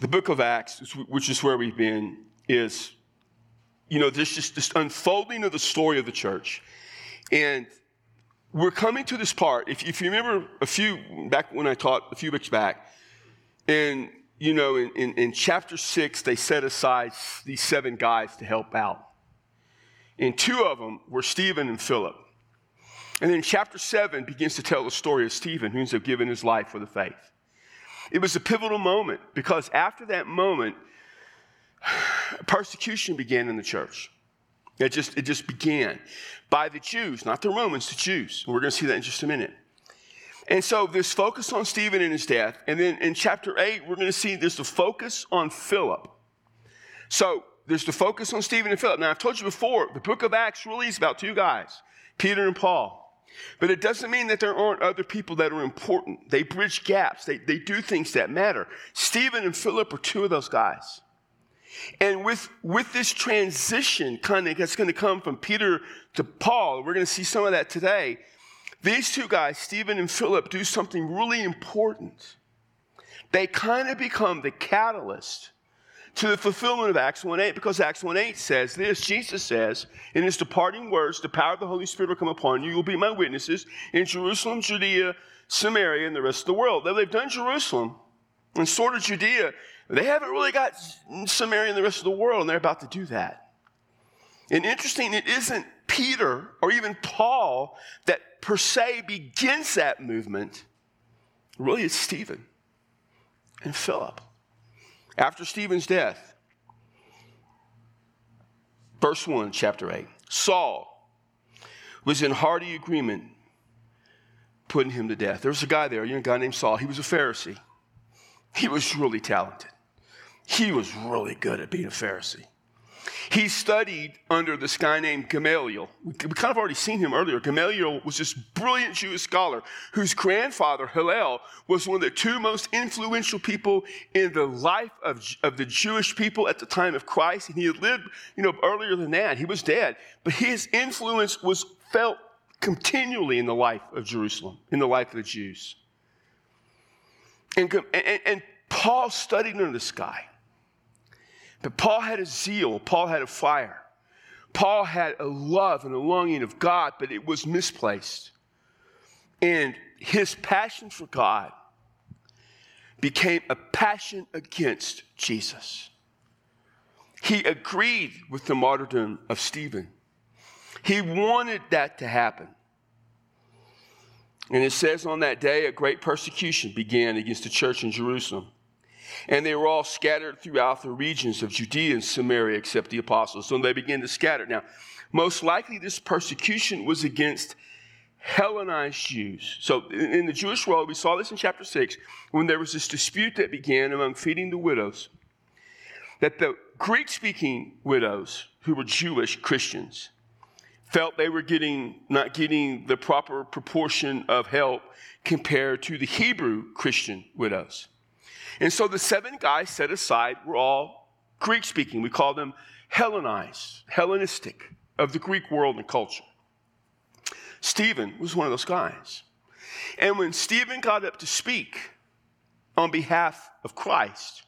the book of Acts, which is where we've been, is, you know, there's just this unfolding of the story of the church. And we're coming to this part. If, if you remember a few, back when I taught a few weeks back, and, you know, in, in, in chapter six, they set aside these seven guys to help out. And two of them were Stephen and Philip. And then chapter 7 begins to tell the story of Stephen, who ends up giving his life for the faith. It was a pivotal moment because after that moment, persecution began in the church. It just, it just began by the Jews, not the Romans, the Jews. And we're going to see that in just a minute. And so this focus on Stephen and his death. And then in chapter 8, we're going to see there's the focus on Philip. So there's the focus on Stephen and Philip. Now, I've told you before, the book of Acts really is about two guys, Peter and Paul. But it doesn't mean that there aren't other people that are important. They bridge gaps, they, they do things that matter. Stephen and Philip are two of those guys. And with, with this transition kind of that's going to come from Peter to Paul, we're going to see some of that today. These two guys, Stephen and Philip, do something really important. They kind of become the catalyst to the fulfillment of Acts 1 8, because Acts 1 8 says this Jesus says, in his departing words, the power of the Holy Spirit will come upon you. You will be my witnesses in Jerusalem, Judea, Samaria, and the rest of the world. Though they've done Jerusalem and sort of Judea, they haven't really got Samaria and the rest of the world, and they're about to do that. And interesting, it isn't Peter or even Paul that per se begins that movement. Really, it's Stephen and Philip after Stephen's death. Verse 1, chapter 8. Saul was in hearty agreement putting him to death. There was a guy there, a guy named Saul. He was a Pharisee. He was really talented. He was really good at being a Pharisee. He studied under this guy named Gamaliel. We kind of already seen him earlier. Gamaliel was this brilliant Jewish scholar whose grandfather, Hillel, was one of the two most influential people in the life of, of the Jewish people at the time of Christ. And he had lived, you know, earlier than that. He was dead. But his influence was felt continually in the life of Jerusalem, in the life of the Jews. And, and, and Paul studied under this guy. But Paul had a zeal, Paul had a fire. Paul had a love and a longing of God, but it was misplaced. And his passion for God became a passion against Jesus. He agreed with the martyrdom of Stephen. He wanted that to happen. And it says on that day, a great persecution began against the church in Jerusalem. And they were all scattered throughout the regions of Judea and Samaria except the apostles. So they began to scatter. Now, most likely this persecution was against Hellenized Jews. So in the Jewish world, we saw this in chapter 6 when there was this dispute that began among feeding the widows. That the Greek speaking widows, who were Jewish Christians, felt they were getting not getting the proper proportion of help compared to the Hebrew Christian widows. And so the seven guys set aside were all Greek speaking. We call them Hellenized, Hellenistic of the Greek world and culture. Stephen was one of those guys. And when Stephen got up to speak on behalf of Christ,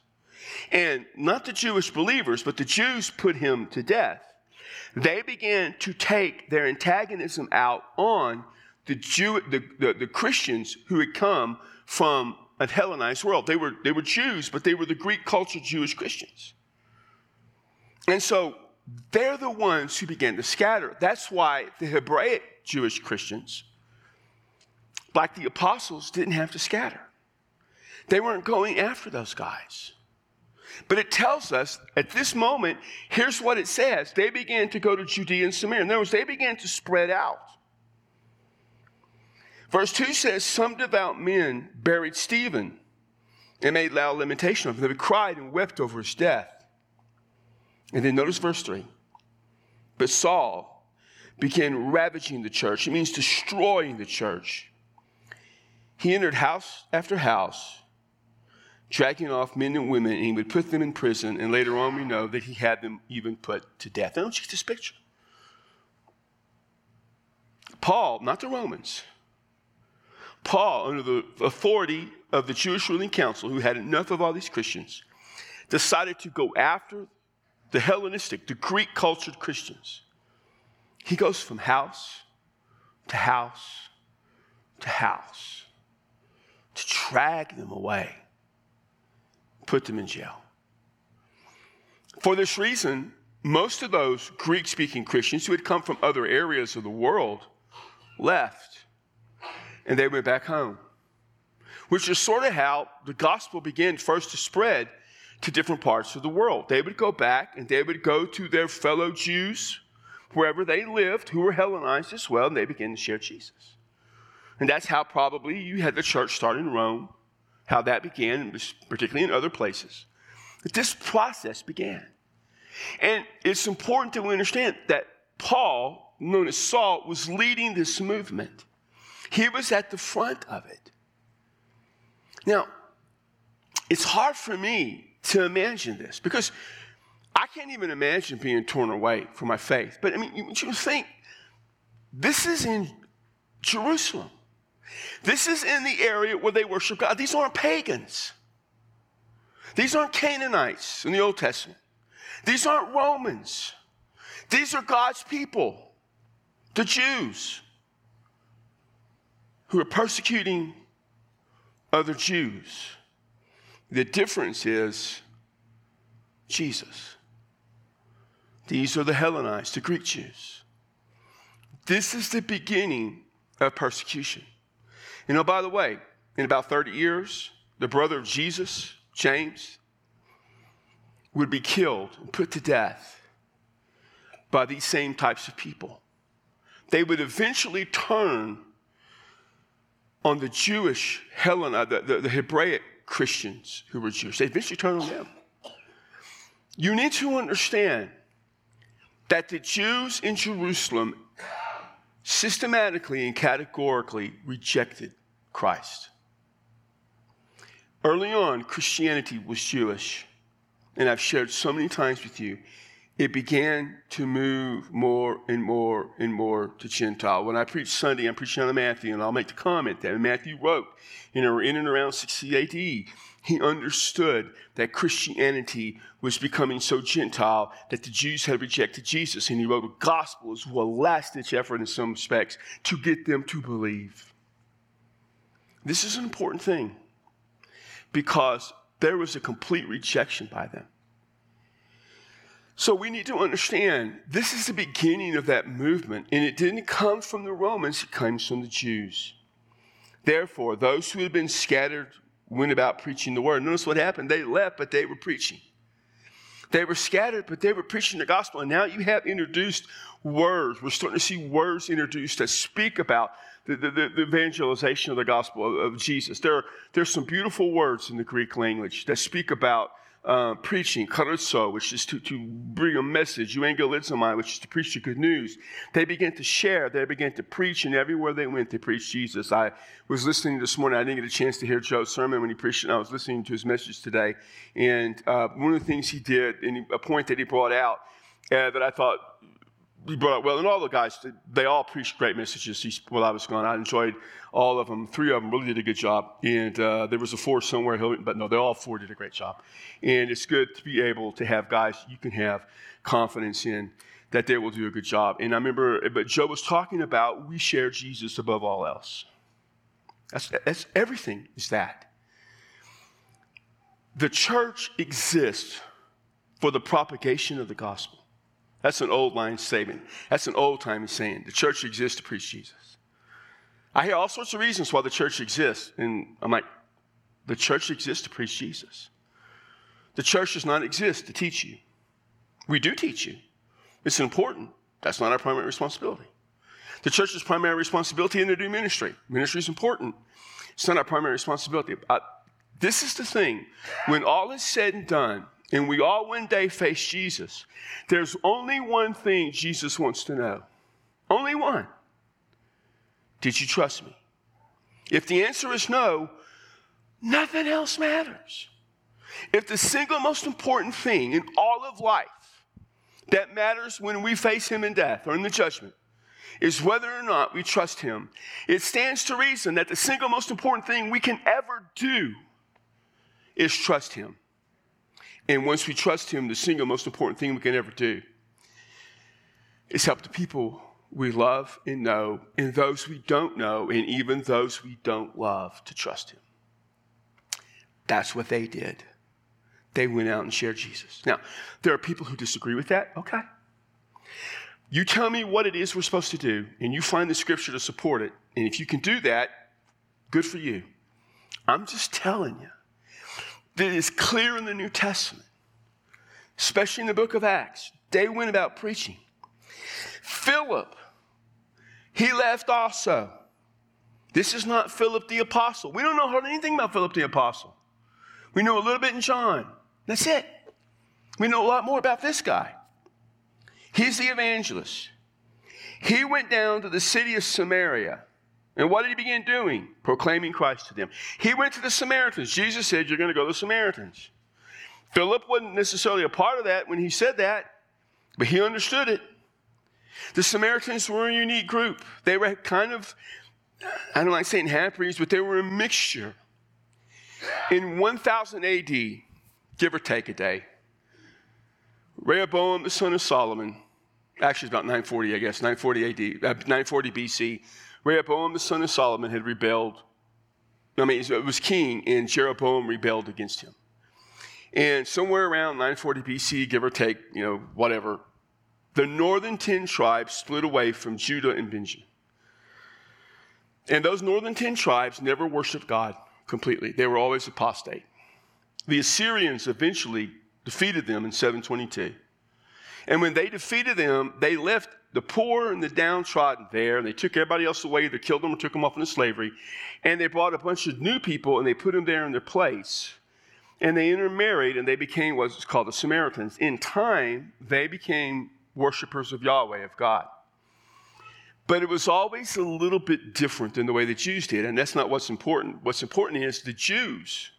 and not the Jewish believers, but the Jews put him to death, they began to take their antagonism out on the, Jew, the, the, the Christians who had come from a Hellenized world. They were, they were Jews, but they were the Greek culture Jewish Christians. And so they're the ones who began to scatter. That's why the Hebraic Jewish Christians, like the apostles, didn't have to scatter. They weren't going after those guys. But it tells us at this moment, here's what it says. They began to go to Judea and Samaria. In other words, they began to spread out. Verse 2 says, Some devout men buried Stephen and made loud lamentation of him. They cried and wept over his death. And then notice verse 3. But Saul began ravaging the church. It means destroying the church. He entered house after house, dragging off men and women, and he would put them in prison. And later on, we know that he had them even put to death. Now, don't you get this picture? Paul, not the Romans, Paul, under the authority of the Jewish ruling council, who had enough of all these Christians, decided to go after the Hellenistic, the Greek cultured Christians. He goes from house to house to house to drag them away, put them in jail. For this reason, most of those Greek speaking Christians who had come from other areas of the world left and they went back home, which is sort of how the gospel began first to spread to different parts of the world. They would go back and they would go to their fellow Jews wherever they lived who were Hellenized as well, and they began to share Jesus. And that's how probably you had the church start in Rome, how that began, particularly in other places. But this process began. And it's important to understand that Paul, known as Saul, was leading this movement. He was at the front of it. Now, it's hard for me to imagine this because I can't even imagine being torn away from my faith. But I mean, you, you think this is in Jerusalem. This is in the area where they worship God. These aren't pagans. These aren't Canaanites in the Old Testament. These aren't Romans. These are God's people, the Jews, who are persecuting other Jews. The difference is Jesus. These are the Hellenized, the Greek Jews. This is the beginning of persecution. You know, by the way, in about 30 years, the brother of Jesus, James, would be killed and put to death by these same types of people. They would eventually turn on the Jewish Hellen, uh, the, the, the Hebraic Christians who were Jewish. They eventually turned on them. You need to understand that the Jews in Jerusalem systematically and categorically rejected Christ. Early on, Christianity was Jewish, and I've shared so many times with you, it began to move more and more and more to Gentile. When I preach Sunday, I'm preaching on Matthew, and I'll make the comment that Matthew wrote in, and around 60 AD he understood that Christianity was becoming so Gentile that the Jews had rejected Jesus. And he wrote a gospel as well, last ditch effort in some respects, to get them to believe. This is an important thing because there was a complete rejection by them. So we need to understand this is the beginning of that movement, and it didn't come from the Romans, it comes from the Jews. Therefore, those who had been scattered went about preaching the word. Notice what happened. They left, but they were preaching. They were scattered, but they were preaching the gospel. And now you have introduced words. We're starting to see words introduced that speak about the, the, the evangelization of the gospel of, of Jesus. There are, some beautiful words in the Greek language that speak about uh, preaching, kerusso, which is to, to bring a message, euangelizomai, which is to preach the good news. They began to share, they began to preach, and everywhere they went, they preached Jesus. I was listening this morning, I didn't get a chance to hear Joe's sermon when he preached, and I was listening to his message today. And uh, one of the things he did, and a point that he brought out uh, that I thought he brought up well, and all the guys, they all preached great messages while I was gone. I enjoyed all of them. Three of them really did a good job, and uh, there was a fourth somewhere, but no, they all four did a great job. And it's good to be able to have guys you can have confidence in that they will do a good job. And I remember, but Joe was talking about we share Jesus above all else. That's, that's everything is that. The church exists for the propagation of the gospel. That's an old line statement. That's an old time saying. The church exists to preach Jesus. I hear all sorts of reasons why the church exists. And I'm like, the church exists to preach Jesus. The church does not exist to teach you. We do teach you. It's important. That's not our primary responsibility. The church's primary responsibility in to do ministry. Ministry is important. It's not our primary responsibility. I, this is the thing. When all is said and done, and we all one day face Jesus, there's only one thing Jesus wants to know. Only one. Did you trust me? If the answer is no, nothing else matters. If the single most important thing in all of life that matters when we face Him in death or in the judgment is whether or not we trust Him, it stands to reason that the single most important thing we can ever do is trust Him. And once we trust Him, the single most important thing we can ever do is help the people we love and know, and those we don't know, and even those we don't love to trust Him. That's what they did. They went out and shared Jesus. Now, there are people who disagree with that. Okay. You tell me what it is we're supposed to do, and you find the scripture to support it. And if you can do that, good for you. I'm just telling you that it's clear in the New Testament, especially in the book of Acts. They went about preaching. Philip, he left also. This is not Philip the apostle. We don't know anything about Philip the apostle. We know a little bit in John. That's it. We know a lot more about this guy. He's the evangelist. He went down to the city of Samaria. And what did he begin doing? Proclaiming Christ to them. He went to the Samaritans. Jesus said, You're going to go to the Samaritans. Philip wasn't necessarily a part of that when he said that, but he understood it. The Samaritans were a unique group. They were kind of, I don't like saying half breeds, but they were a mixture. In 1000 AD, give or take a day, Rehoboam, the son of Solomon, actually it's about 940, I guess, 940 AD, uh, 940 BC, Rehoboam, the son of Solomon, had rebelled. I mean, it was king, and Jeroboam rebelled against him. And somewhere around 940 BC, give or take, you know, whatever, the northern 10 tribes split away from Judah and Benjamin. And those northern 10 tribes never worshiped God completely, they were always apostate. The Assyrians eventually defeated them in 722. And when they defeated them, they left the poor and the downtrodden there, and they took everybody else away, They killed them or took them off into slavery. And they brought a bunch of new people and they put them there in their place. And they intermarried and they became what's called the Samaritans. In time, they became worshipers of Yahweh, of God. But it was always a little bit different than the way the Jews did, and that's not what's important. What's important is the Jews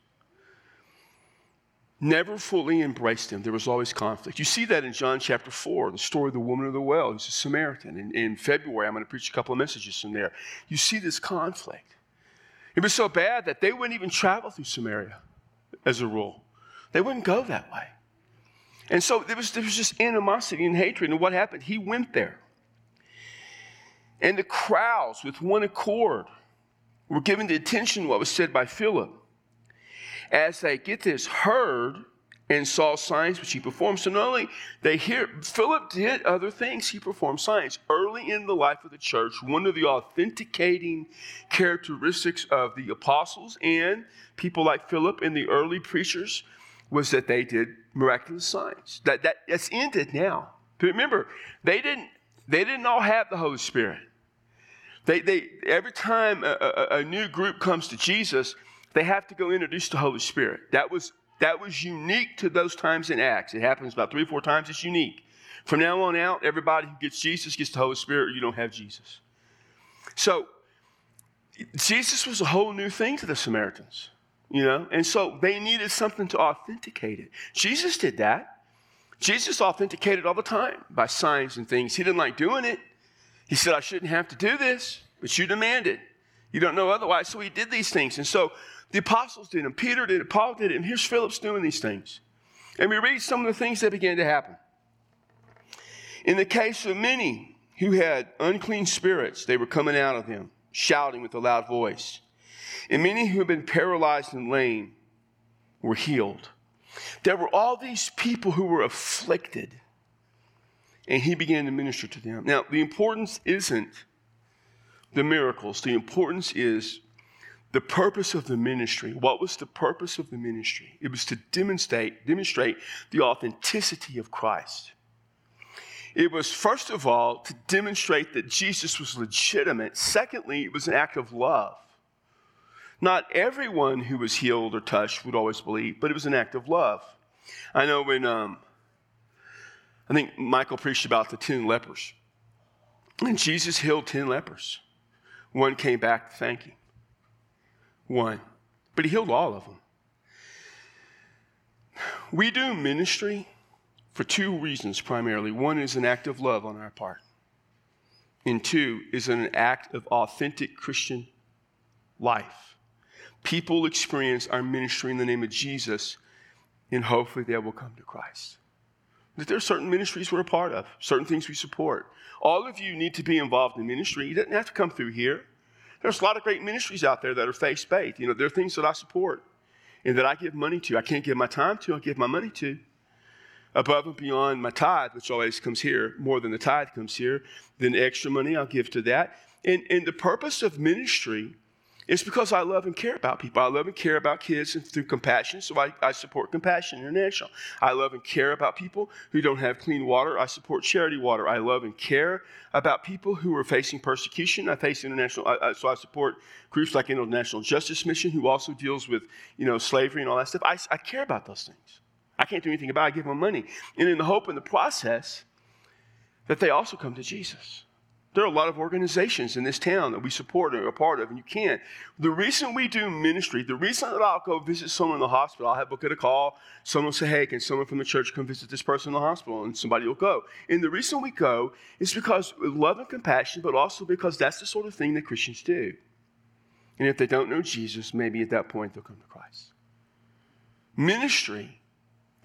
never fully embraced him. There was always conflict. You see that in John chapter 4, the story of the woman of the well, who's a Samaritan. In, in February, I'm going to preach a couple of messages from there. You see this conflict. It was so bad that they wouldn't even travel through Samaria as a rule, they wouldn't go that way. And so there was, there was just animosity and hatred. And what happened? He went there. And the crowds, with one accord, were giving the attention to what was said by Philip. As they get this, heard and saw signs which he performed. So not only they hear, Philip did other things, he performed signs. Early in the life of the church, one of the authenticating characteristics of the apostles and people like Philip and the early preachers was that they did miraculous signs. That, that that's ended now. But remember, they didn't they didn't all have the Holy Spirit. They, they every time a, a, a new group comes to Jesus, they have to go introduce the Holy Spirit. That was that was unique to those times in Acts. It happens about three or four times. It's unique. From now on out, everybody who gets Jesus gets the Holy Spirit, or you don't have Jesus. So Jesus was a whole new thing to the Samaritans. You know, and so they needed something to authenticate it. Jesus did that. Jesus authenticated all the time by signs and things. He didn't like doing it. He said, I shouldn't have to do this, but you demand it. You don't know otherwise. So he did these things. And so the apostles did it, Peter did it, Paul did it, and here's Philip's doing these things. And we read some of the things that began to happen. In the case of many who had unclean spirits, they were coming out of them, shouting with a loud voice. And many who had been paralyzed and lame were healed. There were all these people who were afflicted, and he began to minister to them. Now, the importance isn't the miracles, the importance is the purpose of the ministry. What was the purpose of the ministry? It was to demonstrate, demonstrate the authenticity of Christ. It was, first of all, to demonstrate that Jesus was legitimate. Secondly, it was an act of love. Not everyone who was healed or touched would always believe, but it was an act of love. I know when um, I think Michael preached about the 10 lepers, and Jesus healed 10 lepers. One came back to thank him. One. But he healed all of them. We do ministry for two reasons primarily. One is an act of love on our part, and two is an act of authentic Christian life people experience our ministry in the name of Jesus and hopefully they will come to Christ. That there are certain ministries we're a part of, certain things we support. All of you need to be involved in ministry. You don't have to come through here. There's a lot of great ministries out there that are faith based. You know, there are things that I support and that I give money to. I can't give my time to, I give my money to. Above and beyond my tithe, which always comes here, more than the tithe comes here, then extra money I'll give to that. And, and the purpose of ministry it's because I love and care about people. I love and care about kids and through compassion, so I, I support Compassion International. I love and care about people who don't have clean water. I support Charity Water. I love and care about people who are facing persecution. I face international, I, I, so I support groups like International Justice Mission, who also deals with you know slavery and all that stuff. I, I care about those things. I can't do anything about it. I give them money, and in the hope in the process that they also come to Jesus. There are a lot of organizations in this town that we support and are a part of, and you can't. The reason we do ministry, the reason that I'll go visit someone in the hospital, I'll have a get a call, someone will say, hey, can someone from the church come visit this person in the hospital? And somebody will go. And the reason we go is because of love and compassion, but also because that's the sort of thing that Christians do. And if they don't know Jesus, maybe at that point they'll come to Christ. Ministry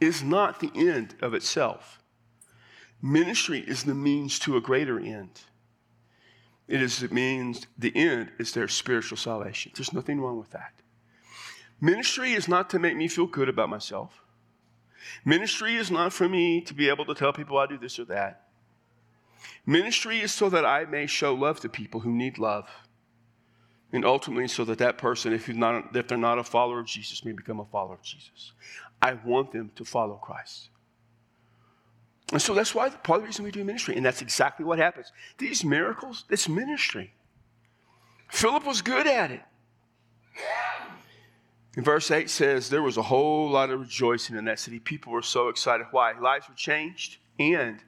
is not the end of itself. Ministry is the means to a greater end. It is it means the end is their spiritual salvation. There's nothing wrong with that. Ministry is not to make me feel good about myself. Ministry is not for me to be able to tell people I do this or that. Ministry is so that I may show love to people who need love. And ultimately, so that that person, if, not, if they're not a follower of Jesus, may become a follower of Jesus. I want them to follow Christ. And so that's why part of the reason we do ministry. And that's exactly what happens. These miracles, it's ministry. Philip was good at it. In verse 8 says, There was a whole lot of rejoicing in that city. People were so excited. Why? Lives were changed, and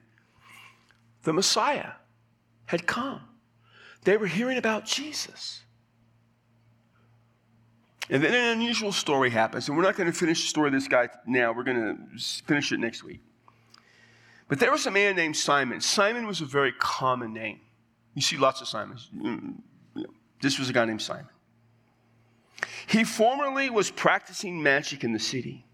the Messiah had come. They were hearing about Jesus. And then an unusual story happens. And we're not going to finish the story of this guy now. We're going to finish it next week. But there was a man named Simon. Simon was a very common name. You see lots of Simons. Mm, this was a guy named Simon. He formerly was practicing magic in the city.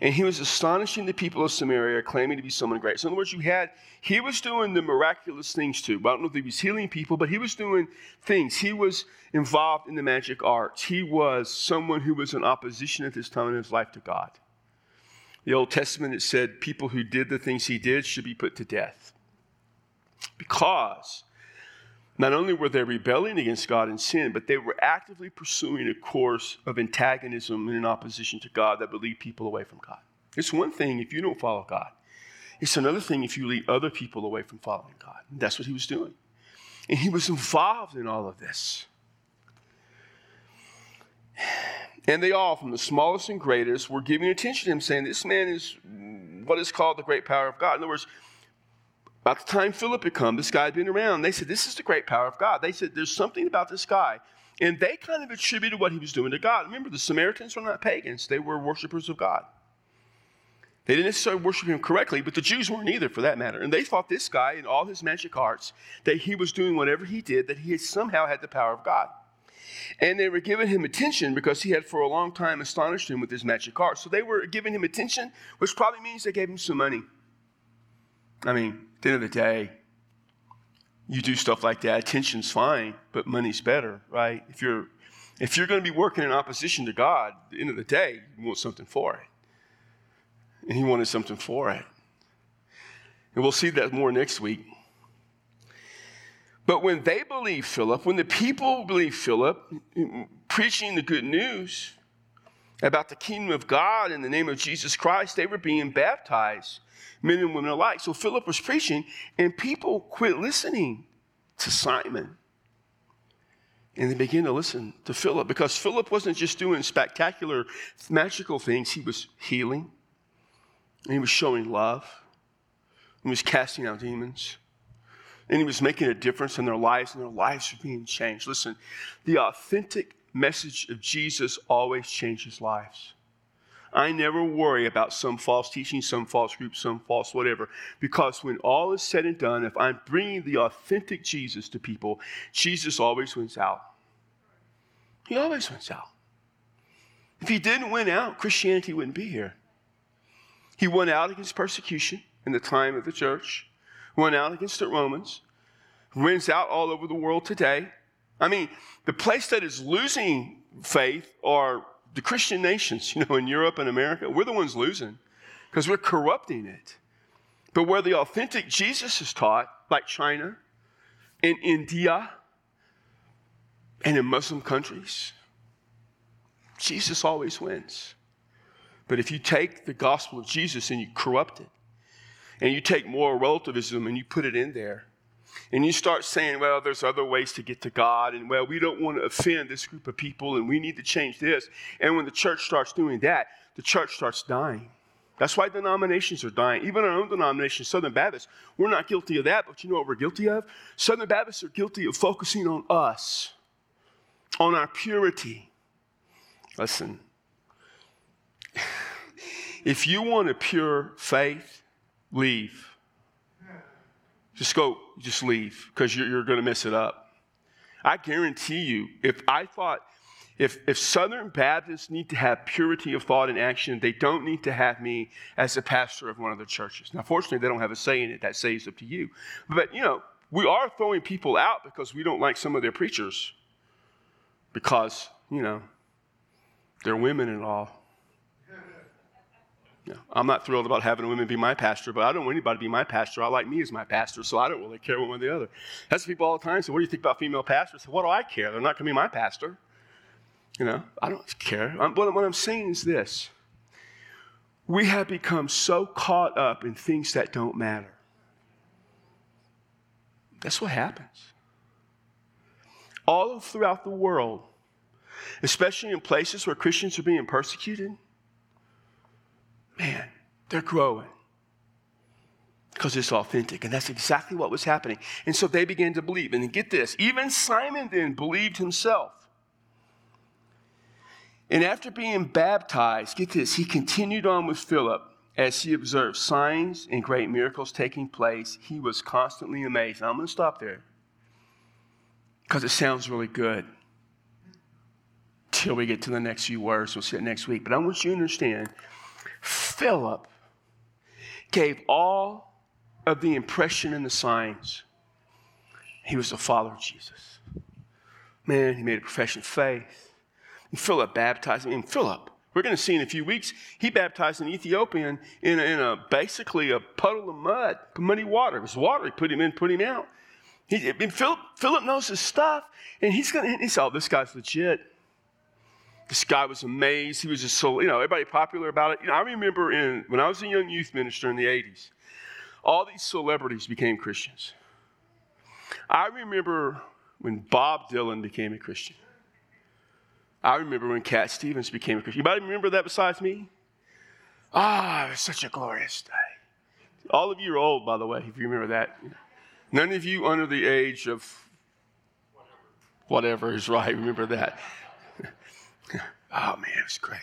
And he was astonishing the people of Samaria, claiming to be someone great. So, in other words, you had, he was doing the miraculous things too. I don't know if he was healing people, but he was doing things. He was involved in the magic arts. He was someone who was in opposition at this time in his life to God the Old Testament, it said people who did the things he did should be put to death. Because not only were they rebelling against God in sin, but they were actively pursuing a course of antagonism and in opposition to God that would lead people away from God. It's one thing if you don't follow God, it's another thing if you lead other people away from following God. And that's what he was doing. And he was involved in all of this. And they all, from the smallest and greatest, were giving attention to him, saying, This man is what is called the great power of God. In other words, about the time Philip had come, this guy had been around. They said, This is the great power of God. They said, There's something about this guy. And they kind of attributed what he was doing to God. Remember, the Samaritans were not pagans, they were worshipers of God. They didn't necessarily worship him correctly, but the Jews weren't either, for that matter. And they thought this guy, in all his magic arts, that he was doing whatever he did, that he somehow had the power of God. And they were giving him attention because he had for a long time astonished him with his magic art. So they were giving him attention, which probably means they gave him some money. I mean, at the end of the day, you do stuff like that. Attention's fine, but money's better, right? If you're if you're going to be working in opposition to God, at the end of the day, you want something for it. And he wanted something for it. And we'll see that more next week. But when they believed Philip, when the people believed Philip, preaching the good news about the kingdom of God in the name of Jesus Christ, they were being baptized, men and women alike. So Philip was preaching, and people quit listening to Simon. And they began to listen to Philip because Philip wasn't just doing spectacular, magical things, he was healing, and he was showing love, he was casting out demons and he was making a difference in their lives, and their lives were being changed. Listen, the authentic message of Jesus always changes lives. I never worry about some false teaching, some false group, some false whatever, because when all is said and done, if I'm bringing the authentic Jesus to people, Jesus always wins out. He always wins out. If he didn't win out, Christianity wouldn't be here. He went out against persecution in the time of the church, went out against the Romans, wins out all over the world today. I mean, the place that is losing faith are the Christian nations, you know, in Europe and America. We're the ones losing because we're corrupting it. But where the authentic Jesus is taught, like China, and India, and in Muslim countries, Jesus always wins. But if you take the gospel of Jesus and you corrupt it, and you take moral relativism and you put it in there, and you start saying, well, there's other ways to get to God, and well, we don't want to offend this group of people, and we need to change this. And when the church starts doing that, the church starts dying. That's why denominations are dying. Even our own denomination, Southern Baptists, we're not guilty of that, but you know what we're guilty of? Southern Baptists are guilty of focusing on us, on our purity. Listen, if you want a pure faith, leave. Just go, just leave, because you're, you're going to mess it up. I guarantee you, if I thought, if, if Southern Baptists need to have purity of thought and action, they don't need to have me as a pastor of one of their churches. Now, fortunately, they don't have a say in it. That say is up to you. But, you know, we are throwing people out because we don't like some of their preachers. Because, you know, they're women and all. I'm not thrilled about having a woman be my pastor, but I don't want anybody to be my pastor. I like me as my pastor, so I don't really care one way or the other. That's people all the time say, What do you think about female pastors? What do I care? They're not going to be my pastor. You know, I don't care. I'm, what, what I'm saying is this we have become so caught up in things that don't matter. That's what happens. All throughout the world, especially in places where Christians are being persecuted, man, they're growing because it's authentic. And that's exactly what was happening. And so they began to believe. And get this even Simon then believed himself. And after being baptized, get this, he continued on with Philip as he observed signs and great miracles taking place. He was constantly amazed. Now, I'm going to stop there because it sounds really good till we get to the next few words. We'll see it next week. But I want you to understand Philip gave all of the impression and the signs. He was a follower of Jesus. Man, he made a profession of faith. And Philip baptized him. And Philip, we're going to see in a few weeks, he baptized an Ethiopian in a, in a basically a puddle of mud, muddy water. It was water. He put him in, put him out. He, Philip, Philip knows his stuff, and he's going to, he said, oh, this guy's legit. This guy was amazed. He was just so, you know, everybody popular about it. You know, I remember in, when I was a young youth minister in the 80s, all these celebrities became Christians. I remember when Bob Dylan became a Christian. I remember when Cat Stevens became a Christian. Anybody remember that besides me? Ah, it was such a glorious day. All of you are old, by the way, if you remember that. None of you under the age of whatever is right. Remember that. Oh man, it was great.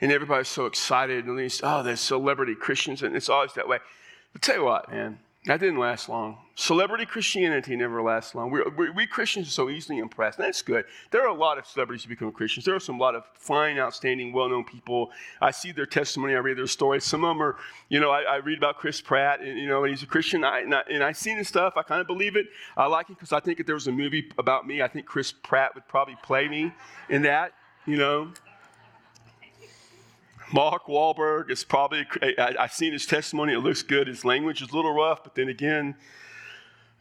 And everybody's so excited, and these, oh, there's celebrity Christians, and it's always that way. But tell you what, man, that didn't last long. Celebrity Christianity never lasts long. We're, we, we Christians are so easily impressed. That's good. There are a lot of celebrities who become Christians. There are some lot of fine, outstanding, well-known people. I see their testimony. I read their stories. Some of them are, you know, I, I read about Chris Pratt, and you know, and he's a Christian. I, and, I, and I seen his stuff. I kind of believe it. I like it because I think if there was a movie about me, I think Chris Pratt would probably play me in that. You know, Mark Wahlberg is probably, I, have seen his testimony, it looks good. His language is a little rough, but then again,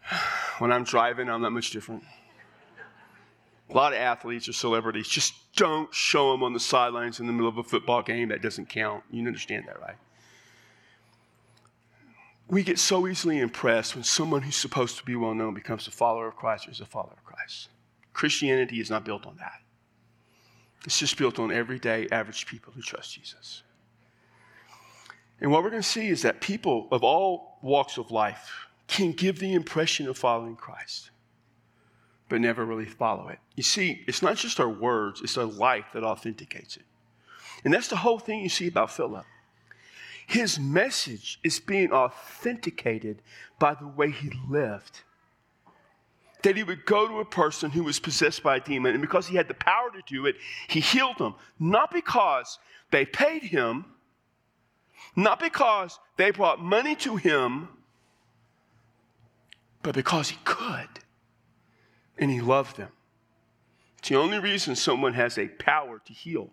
when I'm driving, I'm not much different. A lot of athletes or celebrities just don't show them on the sidelines in the middle of a football game. That doesn't count. You understand that, right? We get so easily impressed when someone who's supposed to be well known becomes a follower of Christ or is a follower of Christ. Christianity is not built on that. It's just built on everyday, average people who trust Jesus. And what we're going to see is that people of all walks of life can give the impression of following Christ, but never really follow it. You see, it's not just our words, it's our life that authenticates it. And that's the whole thing you see about Philip. His message is being authenticated by the way he lived that he would go to a person who was possessed by a demon, and because he had the power to do it, he healed them. Not because they paid him, Not because they brought money to him, but because he could. And he loved them. It's the only reason someone has a power to heal.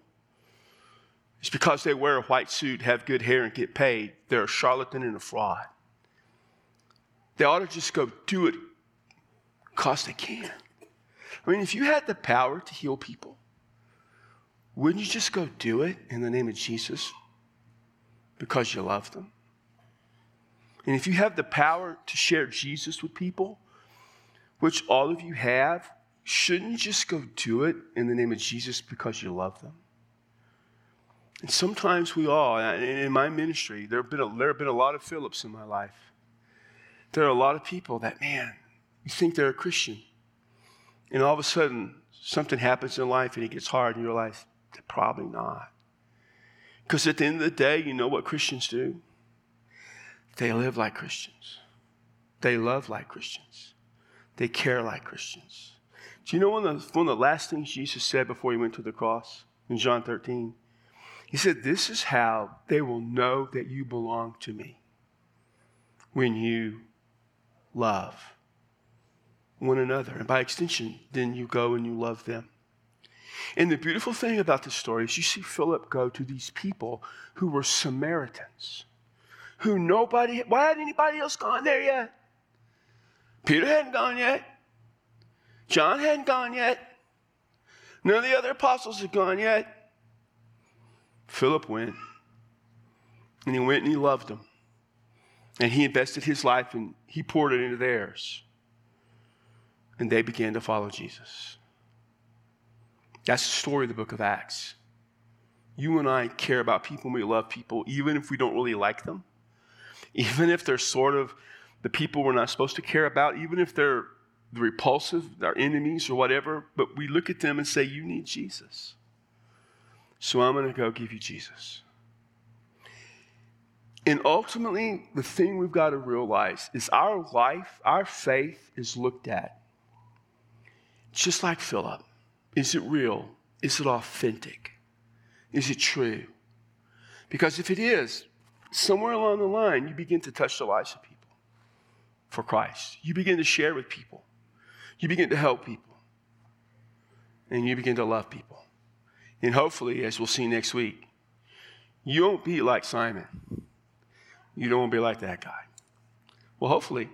It's because they wear a white suit, have good hair, and get paid. They're a charlatan and a fraud. They ought to just go do it because they can. I mean, if you had the power to heal people, wouldn't you just go do it in the name of Jesus because you love them? And if you have the power to share Jesus with people, which all of you have, shouldn't you just go do it in the name of Jesus because you love them? And sometimes we all, in my ministry, there have been a, there have been a lot of Phillips in my life. There are a lot of people that, man, you think they're a Christian. And all of a sudden, something happens in life and it gets hard and you realize, they're probably not. Because at the end of the day, you know what Christians do? They live like Christians. They love like Christians. They care like Christians. Do you know one of, the, one of the last things Jesus said before he went to the cross in John 13? He said, This is how they will know that you belong to me when you love one another. And by extension, then you go and you love them. And the beautiful thing about this story is you see Philip go to these people who were Samaritans, who nobody, why hadn't anybody else gone there yet? Peter hadn't gone yet. John hadn't gone yet. None of the other apostles had gone yet. Philip went. And he went and he loved them. And he invested his life and he poured it into theirs. And they began to follow Jesus. That's the story of the book of Acts. You and I care about people we love people, even if we don't really like them, even if they're sort of the people we're not supposed to care about, even if they're the repulsive, our enemies or whatever, but we look at them and say, You need Jesus. So I'm going to go give you Jesus. And ultimately, the thing we've got to realize is our life, our faith is looked at just like Philip. Is it real? Is it authentic? Is it true? Because if it is, somewhere along the line, you begin to touch the lives of people for Christ. You begin to share with people. You begin to help people. And you begin to love people. And hopefully, as we'll see next week, you won't be like Simon. You don't want to be like that guy. Well, hopefully,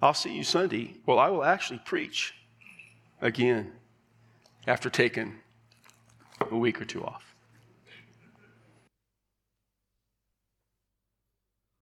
I'll see you Sunday. Well, I will actually preach again after taking a week or two off.